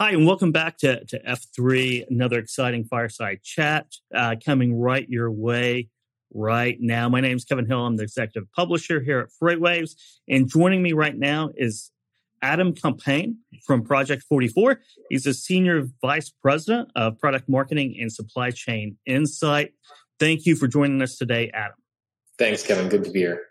Hi, and welcome back to, to F3, another exciting fireside chat uh, coming right your way right now. My name is Kevin Hill. I'm the executive publisher here at FreightWaves. And joining me right now is Adam Compain from Project 44. He's a senior vice president of product marketing and supply chain insight. Thank you for joining us today, Adam. Thanks, Kevin. Good to be here.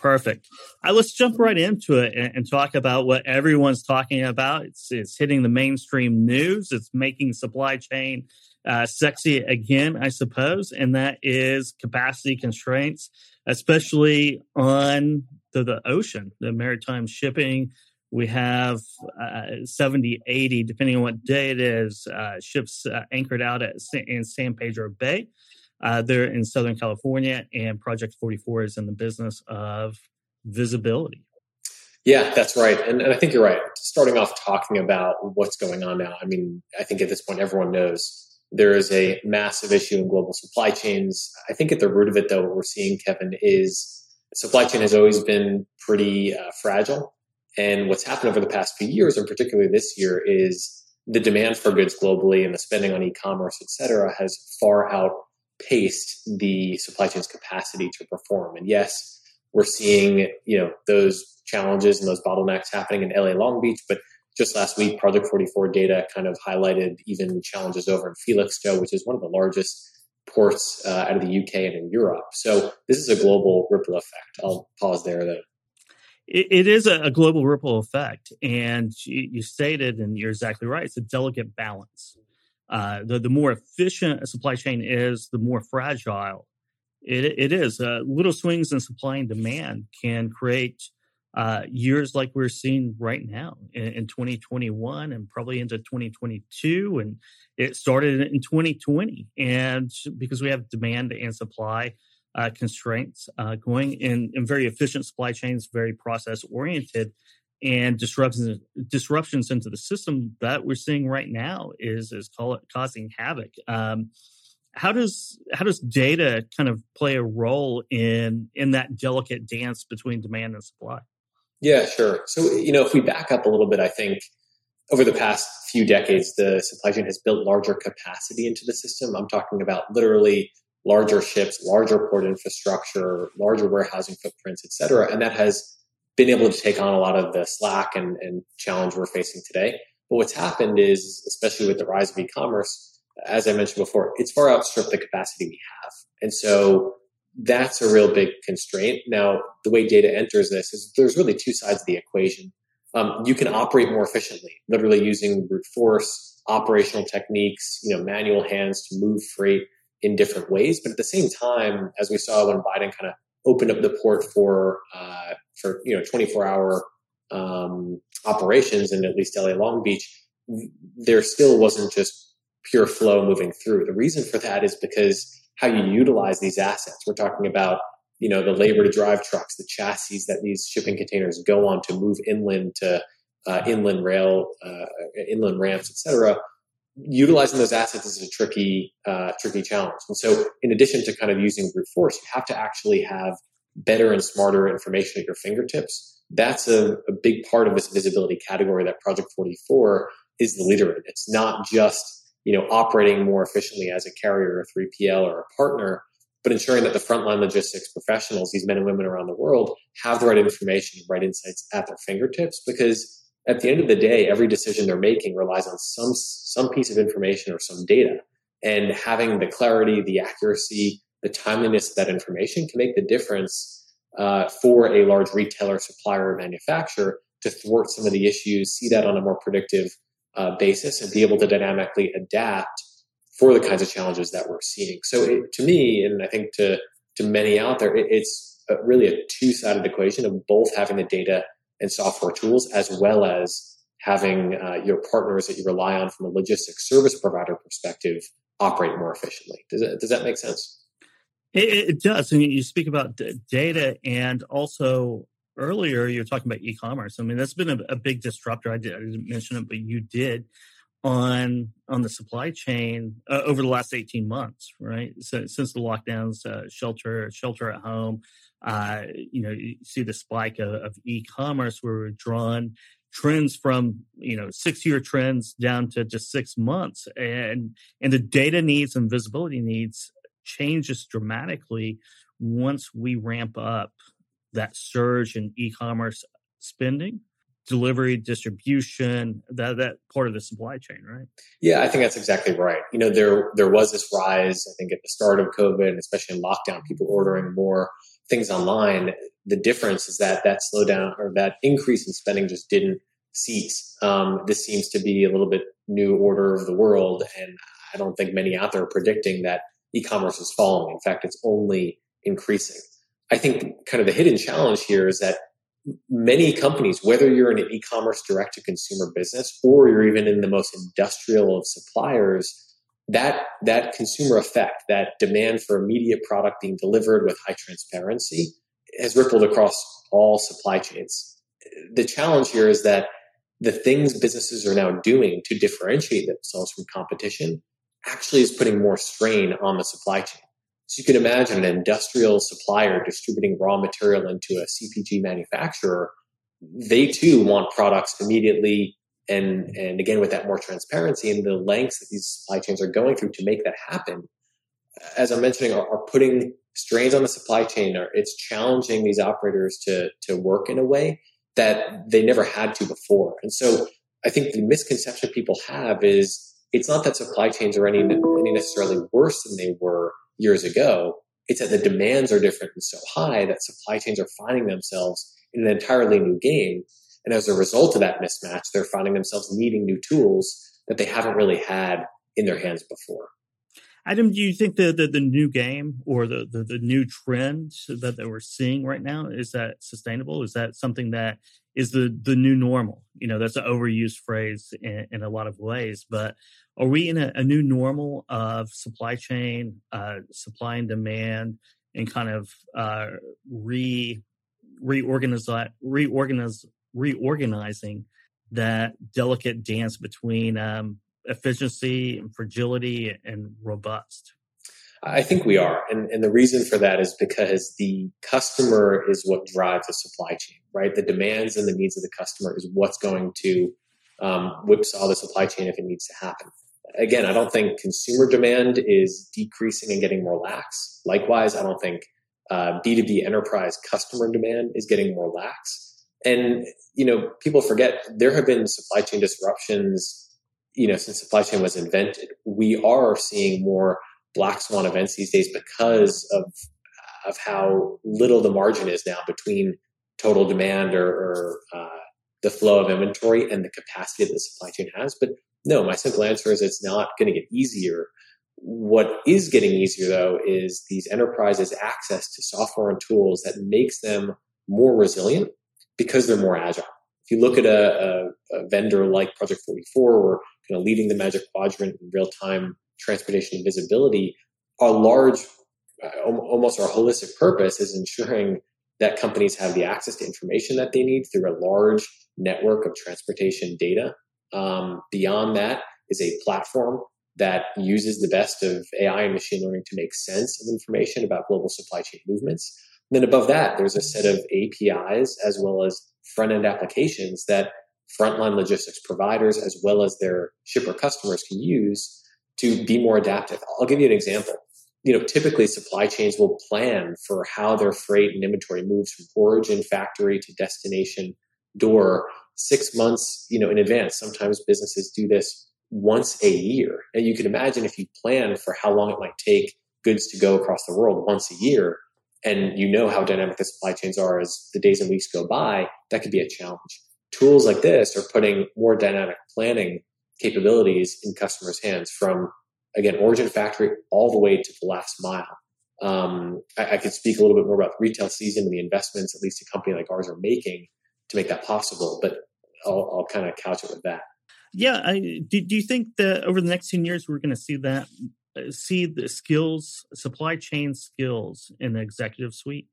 Perfect. Let's jump right into it and, and, talk about what everyone's talking about. It's, it's hitting the mainstream news. It's making supply chain uh, sexy again, I suppose, and that is capacity constraints, especially on the, the ocean, the maritime shipping. We have uh, 70, 80, depending on what day it is, uh, ships uh, anchored out at in San Pedro Bay. Uh, they're in Southern California, and Project 44 is in the business of visibility. Yeah, that's right. And, and I think you're right. Starting off talking about what's going on now, I mean, I think at this point, everyone knows there is a massive issue in global supply chains. I think at the root of it, though, what we're seeing, Kevin, is supply chain has always been pretty uh, fragile. And what's happened over the past few years, and particularly this year, is the demand for goods globally and the spending on e-commerce, et cetera, has far out paced the supply chain's capacity to perform. And yes, we're seeing, you know, those challenges and those bottlenecks happening in LA Long Beach, but just last week, Project 44 data kind of highlighted even challenges over in Felixstowe, which is one of the largest ports uh, out of the UK and in Europe. So this is a global ripple effect. I'll pause there though. it is a global ripple effect. And you stated, and you're exactly right, it's a delicate balance. Uh, the, the more efficient a supply chain is, the more fragile it, it is. Uh, little swings in supply and demand can create uh, years like we're seeing right now in, in, 2021 and probably into 2022. And it started in 2020. And because we have demand and supply uh, constraints uh, going in, in very efficient supply chains, very process oriented, and disruptions disruptions into the system that we're seeing right now is is it causing havoc. Um, how does how does data kind of play a role in in that delicate dance between demand and supply? Yeah, sure. So you know, if we back up a little bit, I think over the past few decades, the supply chain has built larger capacity into the system. I'm talking about literally larger ships, larger port infrastructure, larger warehousing footprints, et cetera, and that has been able to take on a lot of the slack and, and challenge we're facing today. But what's happened is, especially with the rise of e-commerce, as I mentioned before, it's far outstripped the capacity we have. And so that's a real big constraint. Now, the way data enters this is there's really two sides of the equation. Um, you can operate more efficiently, literally using brute force, operational techniques, you know, manual hands to move freight in different ways. But at the same time, as we saw when Biden kind of opened up the port for uh, for you know 24 hour um, operations in at least LA Long Beach, there still wasn't just pure flow moving through. The reason for that is because how you utilize these assets. We're talking about you know the labor to drive trucks, the chassis that these shipping containers go on to move inland to uh, inland rail, uh, inland ramps, etc utilizing those assets is a tricky, uh, tricky challenge. And so, in addition to kind of using brute force, you have to actually have better and smarter information at your fingertips. That's a, a big part of this visibility category that Project 44 is the leader in. It's not just you know operating more efficiently as a carrier, or a 3PL, or a partner, but ensuring that the frontline logistics professionals, these men and women around the world, have the right information, and right insights at their fingertips because at the end of the day, every decision they're making relies on some some piece of information or some data. And having the clarity, the accuracy, the timeliness of that information can make the difference uh, for a large retailer, supplier, or manufacturer to thwart some of the issues, see that on a more predictive uh, basis, and be able to dynamically adapt for the kinds of challenges that we're seeing. So, it, to me, and I think to to many out there, it, it's really a two sided equation of both having the data and software tools, as well as having uh, your partners that you rely on from a logistics service provider perspective operate more efficiently. Does that, does that make sense? It, it does. And you speak about data and also earlier you were talking about e-commerce. I mean, that's been a, a big disruptor. I, did, didn't mention it, but you did on on the supply chain uh, over the last 18 months right so, since the lockdowns uh, shelter shelter at home uh, you know, you see the spike of, of e-commerce where we're drawn trends from you know six year trends down to just six months. And and the data needs and visibility needs changes dramatically once we ramp up that surge in e-commerce spending delivery distribution that that part of the supply chain right? Yeah i think that's exactly right. You know there there was this rise i think at the start of covid especially in lockdown people ordering more things online the difference is that that slowdown or that increase in spending just didn't cease. Um, this seems to be a little bit new order of the world and i don't think many out there are predicting that e-commerce is falling. In fact it's only increasing. I think kind of the hidden challenge here is that many companies, whether you're in an e-commerce direct to consumer business or you're even in the most industrial of suppliers, that that consumer effect, that demand for immediate product being delivered with high transparency has rippled across all supply chains. The challenge here is that the things businesses are now doing to differentiate themselves from competition actually is putting more strain on the supply chain. So you can imagine an industrial supplier distributing raw material into a CPG manufacturer. They too want products immediately and, and again with that more transparency and the lengths that these supply chains are going through to make that happen. As I'm mentioning, are, are putting strains on the supply chain. Or it's challenging these operators to to work in a way that they never had to before. And so I think the misconception people have is it's not that supply chains are any, any necessarily worse than they were years ago. It's that the demands are different and so high that supply chains are finding themselves in an entirely new game. And as a result of that mismatch, they're finding themselves needing new tools that they haven't really had in their hands before. Adam, do you think the, the, the new game or the, the, the new trend that, that we're seeing right now is that sustainable? Is that something that is the the new normal? You know, that's an overused phrase in, in a lot of ways, but are we in a, a new normal of supply chain, uh, supply and demand, and kind of uh, re reorganize reorganize reorganizing that delicate dance between um, efficiency and fragility and robust? I think we are. And, and the reason for that is because the customer is what drives the supply chain, right? The demands and the needs of the customer is what's going to um, whipsaw the supply chain if it needs to happen. Again, I don't think consumer demand is decreasing and getting more lax. Likewise, I don't think uh, B2B enterprise customer demand is getting more lax. And, you know, people forget there have been supply chain disruptions you know, since supply chain was invented, we are seeing more black swan events these days because of of how little the margin is now between total demand or, or uh, the flow of inventory and the capacity that the supply chain has. But no, my simple answer is it's not going to get easier. What is getting easier though is these enterprises access to software and tools that makes them more resilient because they're more agile. If you look at a, a, a vendor like Project 44 or you know, leading the Magic Quadrant in real time transportation and visibility, our large, uh, almost our holistic purpose is ensuring that companies have the access to information that they need through a large network of transportation data. Um, beyond that is a platform that uses the best of AI and machine learning to make sense of information about global supply chain movements. Then above that, there's a set of APIs as well as front end applications that frontline logistics providers as well as their shipper customers can use to be more adaptive. I'll give you an example. You know, typically supply chains will plan for how their freight and inventory moves from origin factory to destination door six months, you know, in advance. Sometimes businesses do this once a year. And you can imagine if you plan for how long it might take goods to go across the world once a year, and you know how dynamic the supply chains are as the days and weeks go by, that could be a challenge tools like this are putting more dynamic planning capabilities in customers' hands from again origin factory all the way to the last mile. Um, I, I, could speak a little bit more about retail season and the investments at least a company like ours are making to make that possible. But I'll, I'll kind of couch it with that. Yeah, I, do, do you think that over the next ten years we're going to see that see the skills, supply chain skills in the executive suite?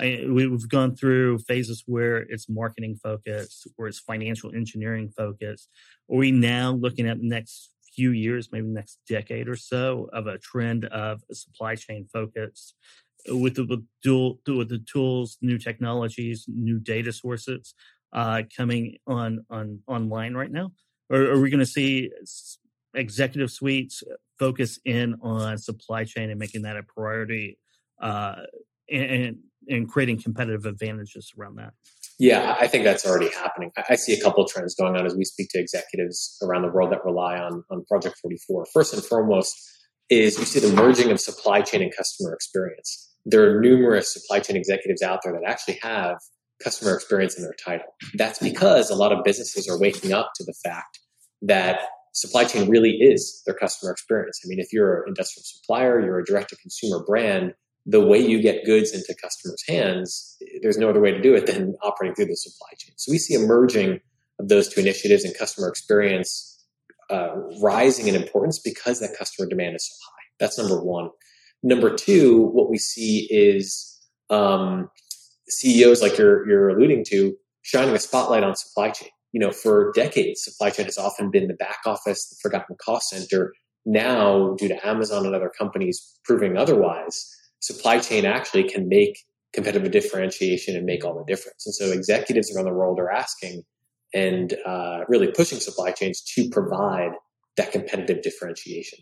I, we've gone through phases where it's marketing focused, or it's financial engineering focused. Are we now looking at the next few years, maybe next decade or so, of a trend of supply chain focus with the with dual with the tools, new technologies, new data sources? uh, coming on on online right now, or are we going to see executive suites focus in on supply chain and making that a priority, uh, and and creating competitive advantages around that? Yeah, I think that's already happening. I see a couple trends going on as we speak to executives around the world that rely on on Project 44. First and foremost is you see the merging of supply chain and customer experience. There are numerous supply chain executives out there that actually have customer experience in their title. That's because a lot of businesses are waking up to the fact that supply chain really is their customer experience. I mean, if you're an industrial supplier, you're a direct to consumer brand, the way you get goods into customers' hands, there's no other way to do it than operating through the supply chain. So we see a merging of those two initiatives and customer experience uh, rising in importance because that customer demand is so high. That's number one. Number two, what we see is um, CEOs like you're you're alluding to shining a spotlight on supply chain. You know, for decades, supply chain has often been the back office, the forgotten cost center. Now, due to Amazon and other companies proving otherwise, supply chain actually can make competitive differentiation and make all the difference. And so, executives around the world are asking and uh, really pushing supply chains to provide that competitive differentiation.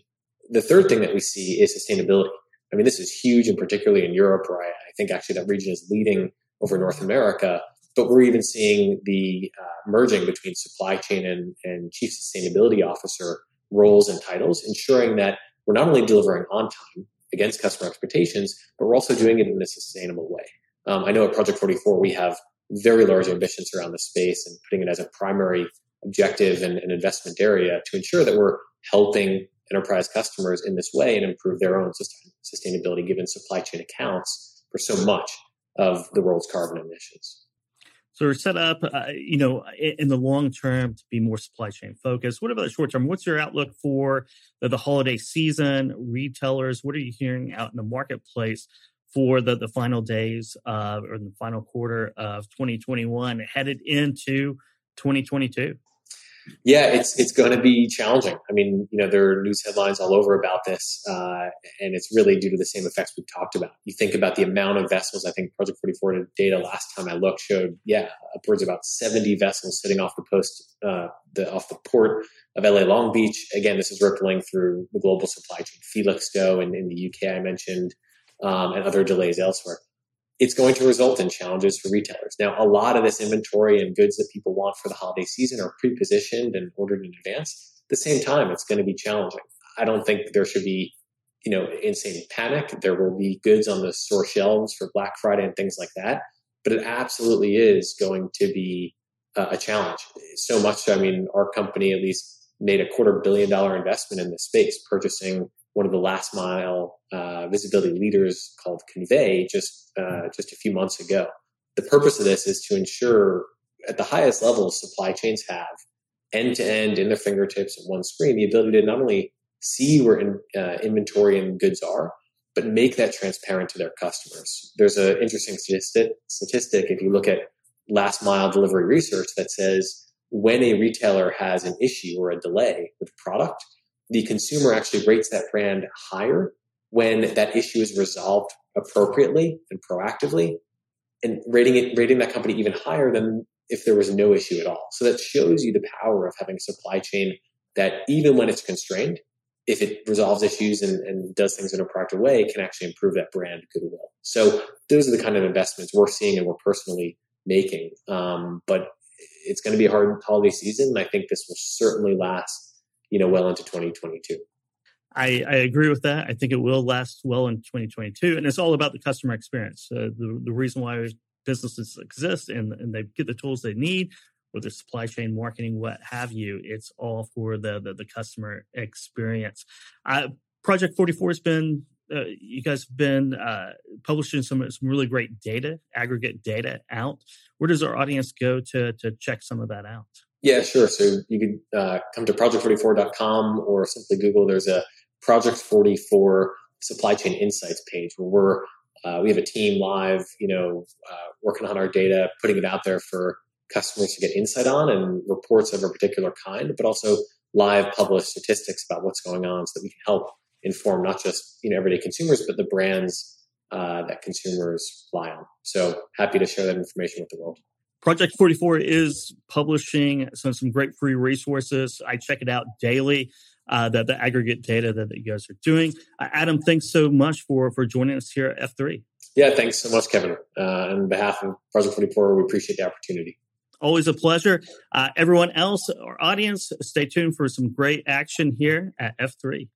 The third thing that we see is sustainability. I mean, this is huge, and particularly in Europe, where I, I think actually that region is leading over North America. But we're even seeing the uh, merging between supply chain and, and chief sustainability officer roles and titles, ensuring that we're not only delivering on time against customer expectations, but we're also doing it in a sustainable way. Um, I know at Project 44, we have very large ambitions around the space and putting it as a primary objective and, and investment area to ensure that we're helping enterprise customers in this way and improve their own sustainability given supply chain accounts for so much of the world's carbon emissions. So we're set up, uh, you know, in the long term to be more supply chain focused. What about the short term? What's your outlook for the, the holiday season? Retailers, what are you hearing out in the marketplace for the, the final days uh, or the final quarter of 2021 headed into 2022? Yeah, it's it's going to be challenging. I mean, you know, there are news headlines all over about this, uh, and it's really due to the same effects we've talked about. You think about the amount of vessels. I think Project 44 data last time I looked showed, yeah, upwards about 70 vessels sitting off the post, uh, the off the port of LA Long Beach. Again, this is rippling through the global supply chain. Felixstowe in, in the UK, I mentioned, um, and other delays elsewhere it's going to result in challenges for retailers. Now, a lot of this inventory and goods that people want for the holiday season are pre-positioned and ordered in advance. At the same time, it's going to be challenging. I don't think there should be, you know, insane panic. There will be goods on the store shelves for Black Friday and things like that. But it absolutely is going to be a challenge. So much I mean, our company at least made a quarter billion dollar investment in this space, purchasing one of the last mile uh, visibility leaders called Convey just uh, just a few months ago. The purpose of this is to ensure at the highest level supply chains have end to end in their fingertips at one screen the ability to not only see where in, uh, inventory and goods are, but make that transparent to their customers. There's an interesting statistic, statistic if you look at last mile delivery research that says when a retailer has an issue or a delay with product, the consumer actually rates that brand higher when that issue is resolved appropriately and proactively and rating it rating that company even higher than if there was no issue at all. So that shows you the power of having a supply chain that even when it's constrained if it resolves issues and, and does things in a proactive way can actually improve that brand goodwill. So those are the kind of investments we're seeing and we're personally making. Um, but it's going to be a hard holiday season and i think this will certainly last you know, well into 2022. I, I, agree with that. I think it will last well in 2022, and it's all about the customer experience. Uh, the the reason why businesses exist and and they get the tools they need, whether supply chain, marketing, what have you, it's all for the the, the customer experience. Uh, Project 44 has been uh, you guys have been uh, publishing some some really great data, aggregate data out. Where does our audience go to to check some of that out? Yeah, sure. So you could uh, come to project44.com or simply Google. There's a Project 44 supply chain insights page where we're uh, we have a team live, you know, uh, working on our data, putting it out there for customers to get insight on and reports of a particular kind, but also live published statistics about what's going on so that we can help inform not just you know everyday consumers, but the brands uh, that consumers rely on. So happy to share that information with the world. Project 44 is publishing some, some great free resources. I check it out daily. Uh, the, the aggregate data that, that you guys are doing. Uh, Adam, thanks so much for for joining us here at F3. Yeah, thanks so much, Kevin. Uh, on behalf of Project 44, we appreciate the opportunity. Always a pleasure. Uh, everyone else, our audience, stay tuned for some great action here at F3.